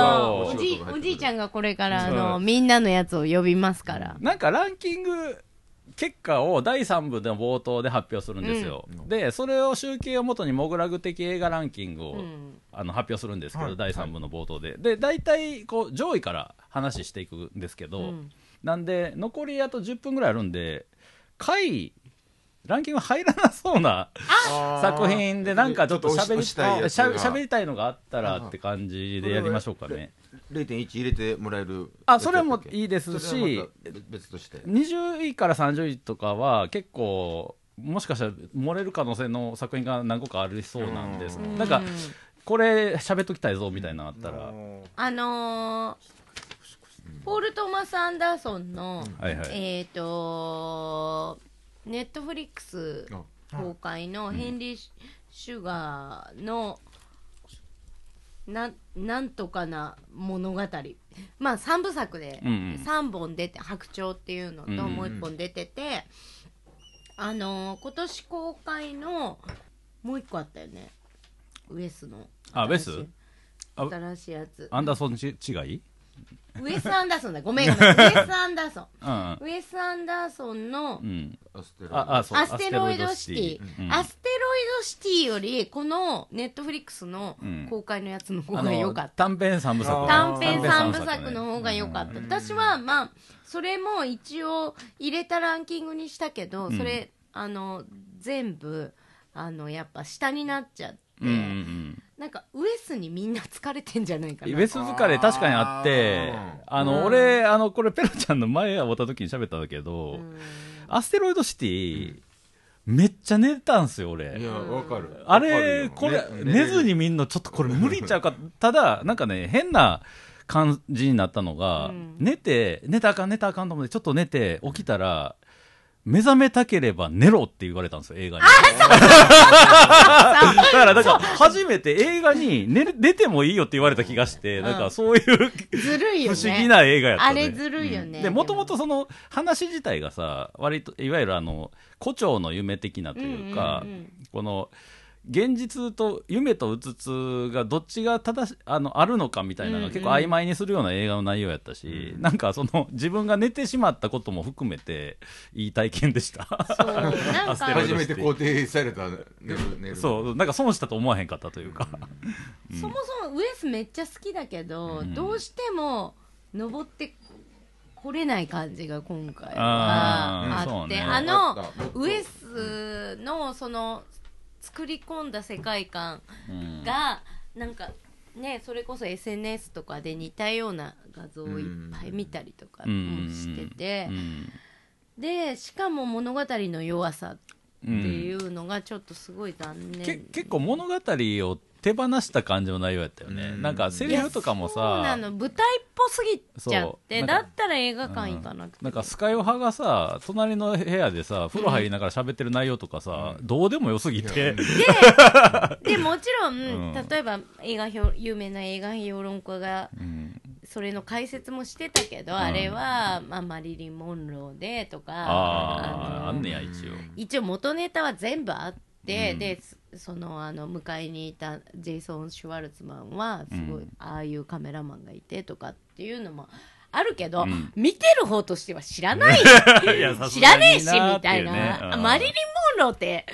おじおじいちゃんがこれからあのみんなのやつを呼びますから。なんかランキング結果を第3部の冒頭で発表するんですよ、でそれを集計をもとにモグラグ的映画ランキングを、うん。あの発表するんですけど、はい。第3部の冒頭で、で大体こう上位から話していくんですけど、うん。なんで残りあと10分ぐらいあるんで下位ランキング入らなそうな作品でなんかちょっと喋りたいしゃが。喋りたいのがあったらって感じでやりましょうかね。0.1入れてもらえる？あそれもいいですし別として。20位から30位とかは結構もしかしたら漏れる可能性の作品が何個かありそうなんです。うん。なんかこれ喋っときたいぞみたいなのあったら。あのーポール・トーマス・アンダーソンの、はいはい。えっ、とネットフリックス公開のヘンリー・シュガーのななんとかな物語。まあ3部作でうんうん。3本出て「白鳥」っていうのともう1本出てて、あのー今年公開のもう1個あったよね。ウエスのあウェス？新しいあ新しいやつ。アンダーソンち違い？ウエス・アンダーソンだ。ごめんごめん。ウエス・アンダーソン。うん。ウエス・アンダーソンのうん。アステロイド。ああそう。アステロイドシティ。アステロイドシティ。うん。アステロイドシティよりこのネットフリックスのうん。公開のやつの方あが良かった、短編三部作。短編3部作の方が良かった、うん私はまあそれも一応入れたランキングにしたけど、うん。それあの全部あのやっぱ下になっちゃって、うんうんうんなんかウエスにみんな疲れてんじゃないかな。ウェス疲れ確かにあってあの、うん。俺あのこれペロちゃんの前会った時に喋ったんだけど、うん。アステロイドシティ、めっちゃ寝たんすよ俺。いやわかる。あれ、これ、寝ずに見んのちょっとこれ無理ちゃうか。ただ、なんかね、変な感じになったのが、うん。寝て、寝たらあかん、寝たらあかんと思って、ちょっと寝て、起きたら、目覚めたければ寝ろって言われたんですよ、映画に。だから、だから、初めて映画に寝る寝てもいいよって言われた気がして、なんかそういうずるいよね。不思議な映画やったね。あれずるいよねうん。で、も。ともとその話自体がさ、割と、いわゆるあの、胡蝶の夢的なというか、うんうんうん。この、現実と夢とうつつがどっちが正しあのあるのかみたいなのが結構曖昧にするような映画の内容やったし、なんかその自分が寝てしまったことも含めていい体験でした。初めて肯定されたそう、なんか損したと思わへんかったというか。そもそもウエスめっちゃ好きだけど、うん。どうしても登ってこれない感じが今回あはあってね。あのウエスのその作り込んだ世界観うん。がなんかねそれこそ SNS とかで似たような画像をいっぱい見たりとかもしてて。うん。でしかも物語の弱さってうんいうのがちょっとすごい残念。け結構物語を手放した感じの内容やったよね、うん。なんかセリフとかもいやそうなさの。舞台っぽすぎちゃってだったら映画館行かなくて、なんかスカイオハがさ隣の部屋でさ風呂入りながら喋ってる内容とかさ、どうでもよすぎて、でもちろん、うん。例えば映画評有名な映画評論家がうん。それの解説もしてたけど、あれは、まあ、マリリン・モンローでとかのあああんねや一応。一応元ネタは全部あって、うん。でそのあの迎えにいたジェイソン・シュワルツマンはすごい、うん。ああいうカメラマンがいてとかっていうのもあるけど、うん。見てる方としては知らない。知らねえしみたいうな、ねうん。マリリン・モンローって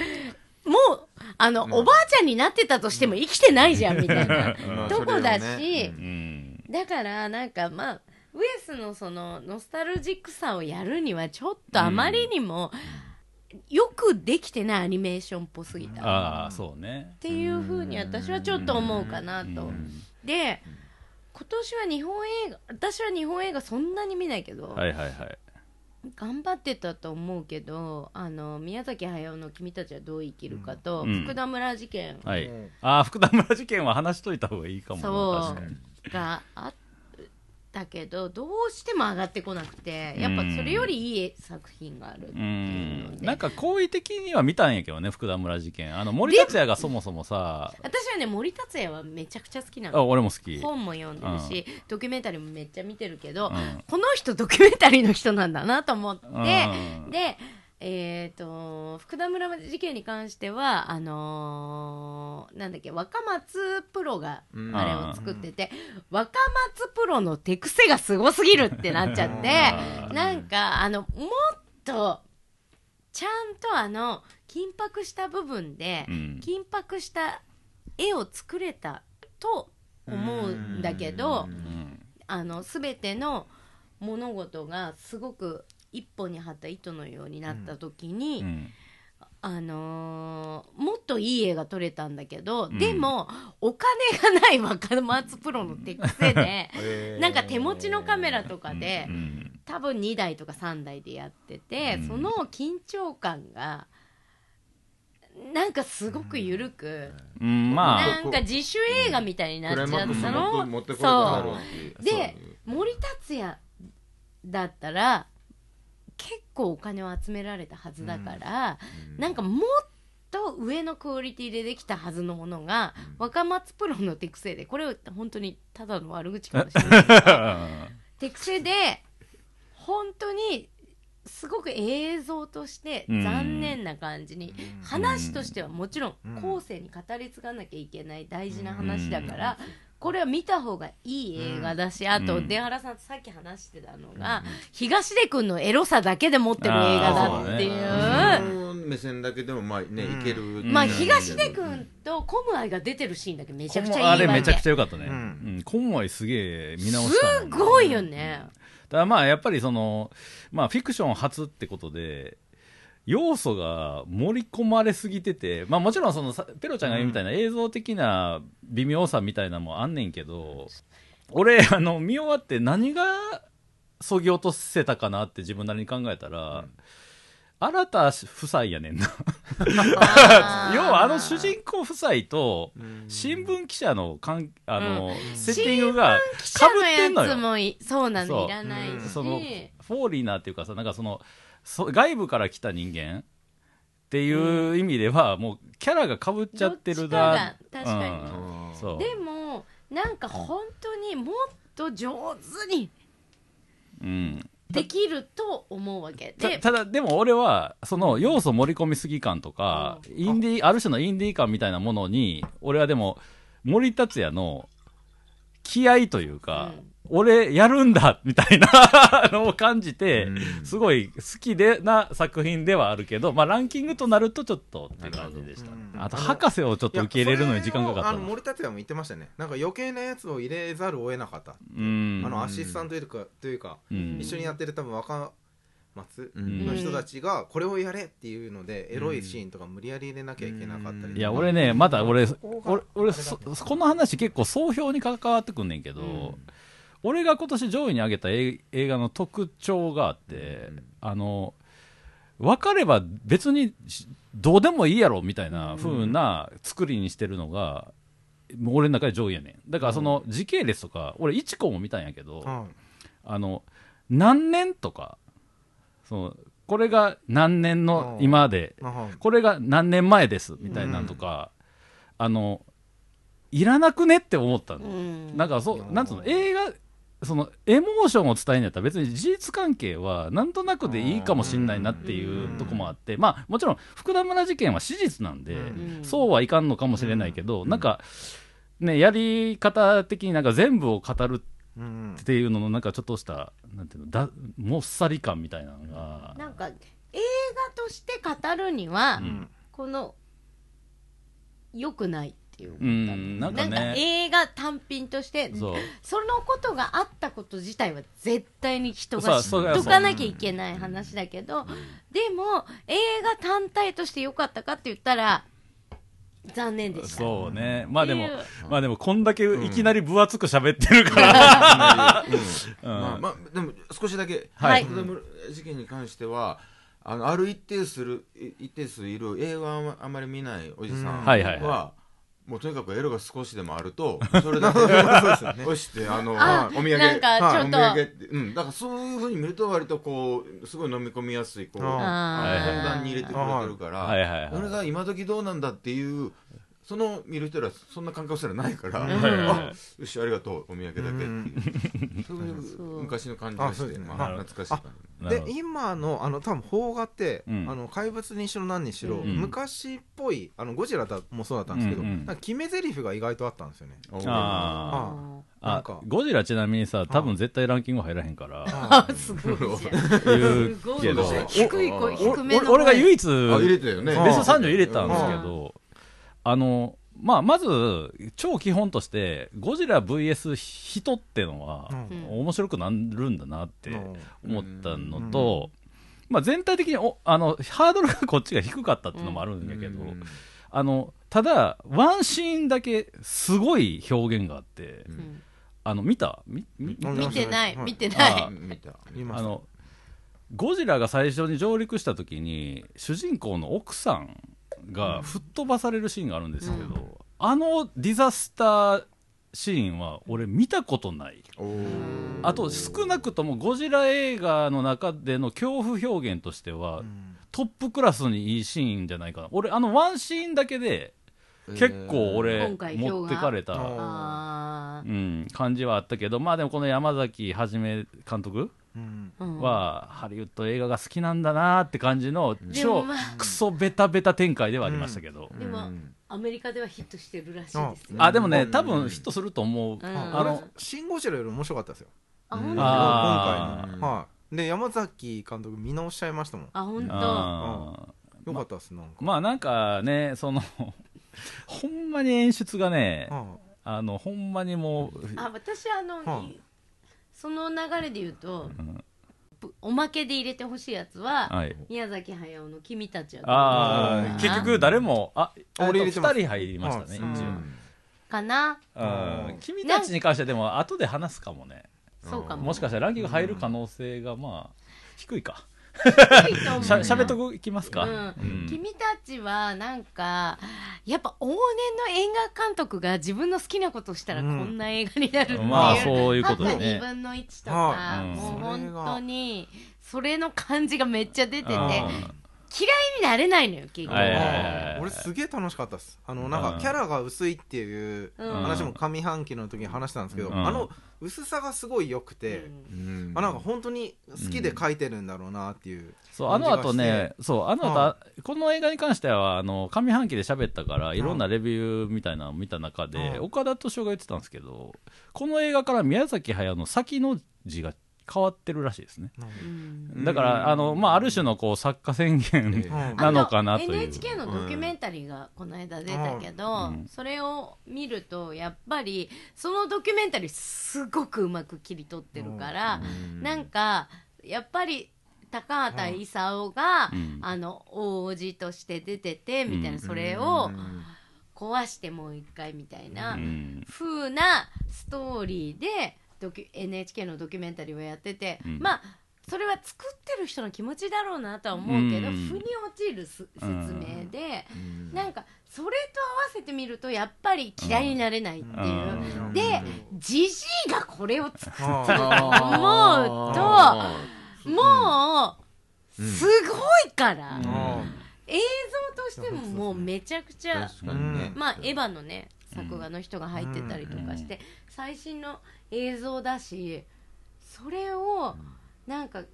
もうあの、おばあちゃんになってたとしても生きてないじゃんみたいな。うん。とこだし、ね。うん。だからなんかまあウエスのそのノスタルジックさをやるにはちょっとあまりにもよくできてないアニメーションっぽすぎた。っああそうね。ていうふうに私はちょっと思うかなと。うん。で今年は日本映画私は日本映画そんなに見ないけど、はいはいはい。頑張ってたと思うけどあの宮崎駿の「君たちはどう生きるかと」うん。福田村事件。はい、うん。ああ福田村事件は話しといた方がいいかもなそう。確かに。があだけどどうしても上がってこなくてやっぱそれよりいい作品があるってういうので。ん。なんか好意的には見たんやけどね福田村事件。あの森達也がそもそもさ私はね森達也はめちゃくちゃ好きなあの俺も好き。本も読んでるし、ドキュメンタリーもめっちゃ見てるけど、うん。この人ドキュメンタリーの人なんだなと思って、うん。でえー、と福田村事件に関してはあのーなんだっけ若松プロがうん。あれを作ってて、若松プロの手癖がすごすぎるってなっちゃってうん。なんかあのもっとちゃんとあの緊迫した部分で、うん。緊迫した絵を作れたと思うんだけど、うん。あの全ての物事がすごく一本に張った糸のようになった時に、うん。あのーもっといい絵が撮れたんだけど、うん。でもお金がない若松プロの手癖で なんか手持ちのカメラとかで、うん多分2台とか3台でやってて、うん。その緊張感がなんかすごく緩く、うん。まあ。なんか自主映画みたいになっちゃったクライマックスのも持ってこれただろうっていう。で森達也だったら結構お金を集められたはずだから、なんかもっと上のクオリティでできたはずのものが、若松プロの手癖でこれ本当にただの悪口かもしれない。けど手癖で本当にすごく映像として残念な感じに、話としてはもちろんうん。後世に語り継がなきゃいけない大事な話だから、これは見た方がいい映画だし、あとうん出原さんとさっき話してたのが、東出君のエロさだけで持ってる映画だっていう。目線だけでもまあね、うんいけるまあうん東出君とコムアイが出てるシーンだけめちゃくちゃいいあれめちゃくちゃ良かったね。ううんん。コンワイすげえ見直したすごいよね。だからまあやっぱりその、まあフィクション初ってことで、要素が盛り込まれすぎてて、まあもちろんそのさペロちゃんが言うみたいな映像的な微妙さみたいなのもあんねんけど、俺、あの、見終わって何がそぎ落とせたかなって自分なりに考えたら、新田夫妻やねんな。要はあの主人公夫妻と新聞記者のかんあの、セッティングが記かぶ者ってんのよ。そうなのいらないし、そのフォーリーナーっていうかさなんかそのそ外部から来た人間？っていう意味では、もうキャラがかぶっちゃってるなどっちかが確かに。うん。そう。でもなんか本当にもっと上手にうん、できると思うわけ。でたただでも俺はその要素盛り込みすぎ感とか、インディーある種のインディー感みたいなものに俺はでも森達也の気合というか、俺やるんだ みたいな のを感じて、うん。すごい好きでな作品ではあるけど、まあ、ランキングとなるとちょっとって感じでした、なるほどあと博士をちょっと受け入れるのに時間かかったあのな森達也も言ってましたねなんか余計なやつを入れざるを得なかった、うん。あのアシスタントというかというか、うん。一緒にやってる多分若松うん。の人たちがこれをやれっていうので、エロいシーンとか無理やり入れなきゃいけなかったりとか。いや俺ねまだ俺俺俺この話結構総評に関わってくんねんけど、うん俺が今年上位に挙げた映映画の特徴があって、うん。あの分かれば別にしどうでもいいやろみたいな風な作りにしてるのが、もう俺の中で上位やねん。だからその時系列とか俺1個も見たんやけど、うん。あの何年とかそのこれが何年の今でうん。これが何年前ですみたいなんとか、あのいらなくねって思ったの、うん。なんかそうなんつうの映画そのエモーションを伝えるんやったら別に事実関係はなんとなくでいいかもしんないなっていうとこもあってまあもちろん福田村事件は史実なんで、うん。そうはいかんのかもしれないけど、なんかねやり方的になんか全部を語るうんっていうののなんかちょっとしたなんていうのだもっさり感みたいなのがなんか映画として語るには、ん。この良くないっていう、うんなんかなんかね映画単品としてそのことがあったこと自体は絶対に人が知そうそう。っとかなきゃいけない話だけどでも映画単体として良かったかって言ったら残念でした。そうね。まあでもまあでもこんだけいきなり分厚く喋ってるから、うん。まあまあでも少しだけはい。事件に関してはあのある一定するい一定数いる映画をあまり見ないおじさんはいはいははもうとにかくエロが少しでもあると それだけそうですよね。押してあのあお土産なんかちょっと。はいお土産ってうん。だからそういうふうに見ると割とこうすごい飲み込みやすいこうあー。あのふんだんに入れてくれてるから、はいはいはい俺が今時どうなんだっていうその見る人らそんな感覚すらないから、ん。あよしありがとうお土産だけっていう、そういう昔の感じがして、まあ、懐かしい感でなるほど今のあの多分邦画って、うん。あの怪物にしろ何にしろ、うん。昔っぽいあのゴジラだもそうだったんですけど、うんうん。なんか決め台詞が意外とあったんですよね。じおー。ああなんか。ゴジラちなみにさ多分絶対ランキング入らへんから。あすごい。じゃん言うすごいけどそう低い声低めの声俺俺が唯一あ入れたよね。あベスト30入れたんですけどあのまあまず超基本としてゴジラ VS 人ってのはうん。面白くなるんだなってうん。思ったのと、まあ、全体的におあのハードルがこっちが低かったっていうのもあるんだけど、うん。あのただワンシーンだけすごい表現があって、うん。あの見た？見てない。はい見てない。あ見た。見ました。あのゴジラが最初に上陸した時に主人公の奥さんが吹っ飛ばされるシーンがあるんですけど、あのディザスターシーンは俺見たことない。あと少なくともゴジラ映画の中での恐怖表現としては、うん。トップクラスにいいシーンじゃないかな。俺あのワンシーンだけで結構俺持ってかれた、うん、感じはあったけどまあでもこの山崎はじめ監督はハリウッド映画が好きなんだなって感じので超クソベタベタ展開ではありましたけど、でもうんアメリカではヒットしてるらしいですよ。あでもねうん多分ヒットすると思う、うん。あの俺シン・ゴジラより面白かったですよ。あ本当？今回の。はい。で山崎監督見直しちゃいましたもん。あ本当？あよかったっすなんか。ーまあなんかねその ほんまに演出がねああのほんまにもうあ私あの、はいその流れで言うと、ん。ぷおまけで入れてほしいやつは、はい。宮崎駿の「君たちはどうああ結局誰もあ俺入れてます。2人入りましたね、はい一応、かな。うん。君たちに関してはでも後で話すかもね。そうかも。もしかしたらランキング入る可能性がまあ低いかしゃしゃべっとくいきますか、うん。うん。君たちはなんかやっぱ往年の映画監督が自分の好きなことしたらこうん。んな映画になるっていう、まあそういうことだ2ね分の1とはか、いうんもう本が当にそれの感じがめっちゃ出ててうん嫌いになれないのよ結局、はいはいはいあー俺すげえ楽しかったっす。あのなん。うんかキャラが薄いっていううん。話も上半期の時に話したんですけど、うん。あの薄さがすごい良くて、うん。あなんか本当に好きで書いてるんだろうなっていう、そうあの後ねそうあの後、はこの映画に関してはあの上半期で喋ったからい。ろんなレビューみたいなのを見た中で、うん岡田斗司夫が言ってたんですけどこの映画から宮崎駿の先の字が変わってるらしいですね。うん。だからあの、まあ、ある種のこう作家宣言、なのかなという。あ NHK のドキュメンタリーがこの間出たけど、うん。それを見るとやっぱりそのドキュメンタリーすごくうまく切り取ってるから、なんかやっぱり高畑勲が、うん。あの王子として出ててみたいな、うん。それを壊してもう一回みたいな、うん。風なストーリーでドキュ NHK のドキュメンタリーをやってて、うん。まあそれは作ってる人の気持ちだろうなとは思うけど、うん。腑に落ちるす説明で、うん。なんかそれと合わせてみるとやっぱり嫌いになれないっていう、うん。でジジイがこれを作ってると思うあともうすごいから、うん。映像としてももうめちゃくちーゃね。まあエヴァのね作画の人が入ってたりとかして、最新の映像だしそれをなんか好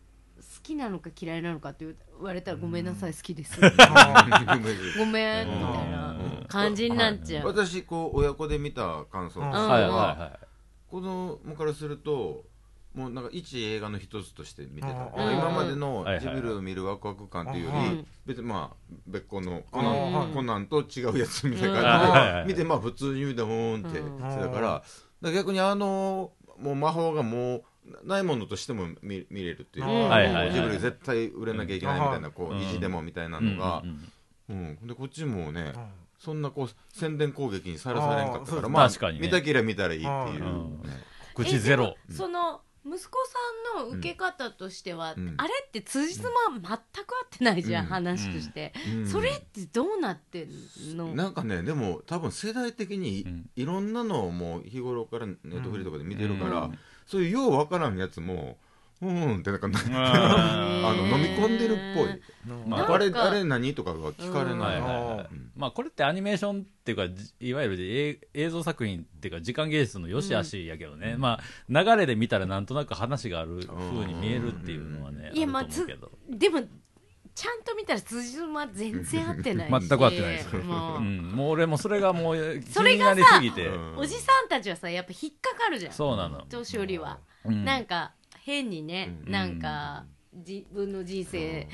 きなのか嫌いなのかって言われたらごめんなさい好きです。ごめんみたいな感じになっちゃう、私こう親子で見た感想としてうんはいはいはは子供からするともうなんか一映画の一つとして見てた。うん。今までのジブリを見るワクワク感というようん。り別にまあ別個のコうん。ナンコナンと違うやつみたいうんな感じで見てまあ普通に見てほーんってうんしてたからだから逆にあのもう魔法がもうないものとしても見見れるっていうかうん。はいはいはいジブリ絶対売れなきゃいけないみたいなこうん。う意地でもみたいないのがうんうんうん。でこっちもねうんそんなこう宣伝攻撃にさらされんかったからまあ確かにね。見たけりゃ見たらいいっていううん。ね。口ゼロ。その息子さんの受け方としては、うん。あれって辻褄全く合ってないじゃん、うん。話として、うん。それってどうなってんの、なんかねでも多分世代的にうん。いろんなのをもう日頃からネットフリとかで見てるから、うん。そういうようわからんやつもうんうんってなんかああの飲み込んでるっぽい。まああれあれ何とかが聞かれはない。い、はいはいうん。まあこれってアニメーションっていうかじいわゆる映映像作品っていうか時間芸術の良し悪しやけどね、まあ流れで見たらなんとなく話がある風に見えるっていうのはね、いやあまあでもちゃんと見たら辻褄全然合ってない。し全く合ってないです。もう。うん、もう俺もそれがもう気それにながさりすぎて、うんおじさんたちはさやっぱ引っかかるじゃん。そうなの、年寄りは、うん。なんか変にね、うん。なんか自分の人生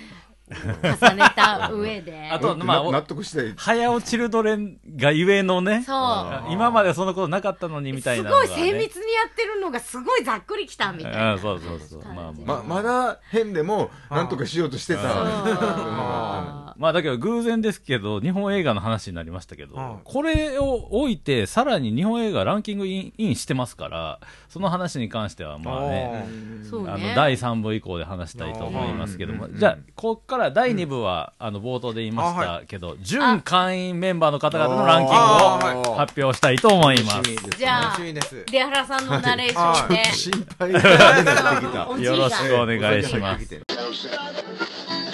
重ねた上で。あとまあな 納得したい。早尾チルドレンがゆえのね。そう。今までそんなことなかったのにみたいすなね、ごい精密にやってるのがすごいざっくりきたみたいな。あそうそうそう。まあまあ。ままだ変でもなんとかしようとしてたあまあだけど偶然ですけど日本映画の話になりましたけど、はいこれを置いてさらに日本映画ランキングインインしてますからその話に関してはまあねあの第3部以降で話したいと思いますけども、うん。じゃあここから第2部は、あの冒頭で言いましたけど、準会員メンバーの方々のランキングを発表したいと思います。じゃあ出原さんのナレーションで、心配 よろしくお願いします。す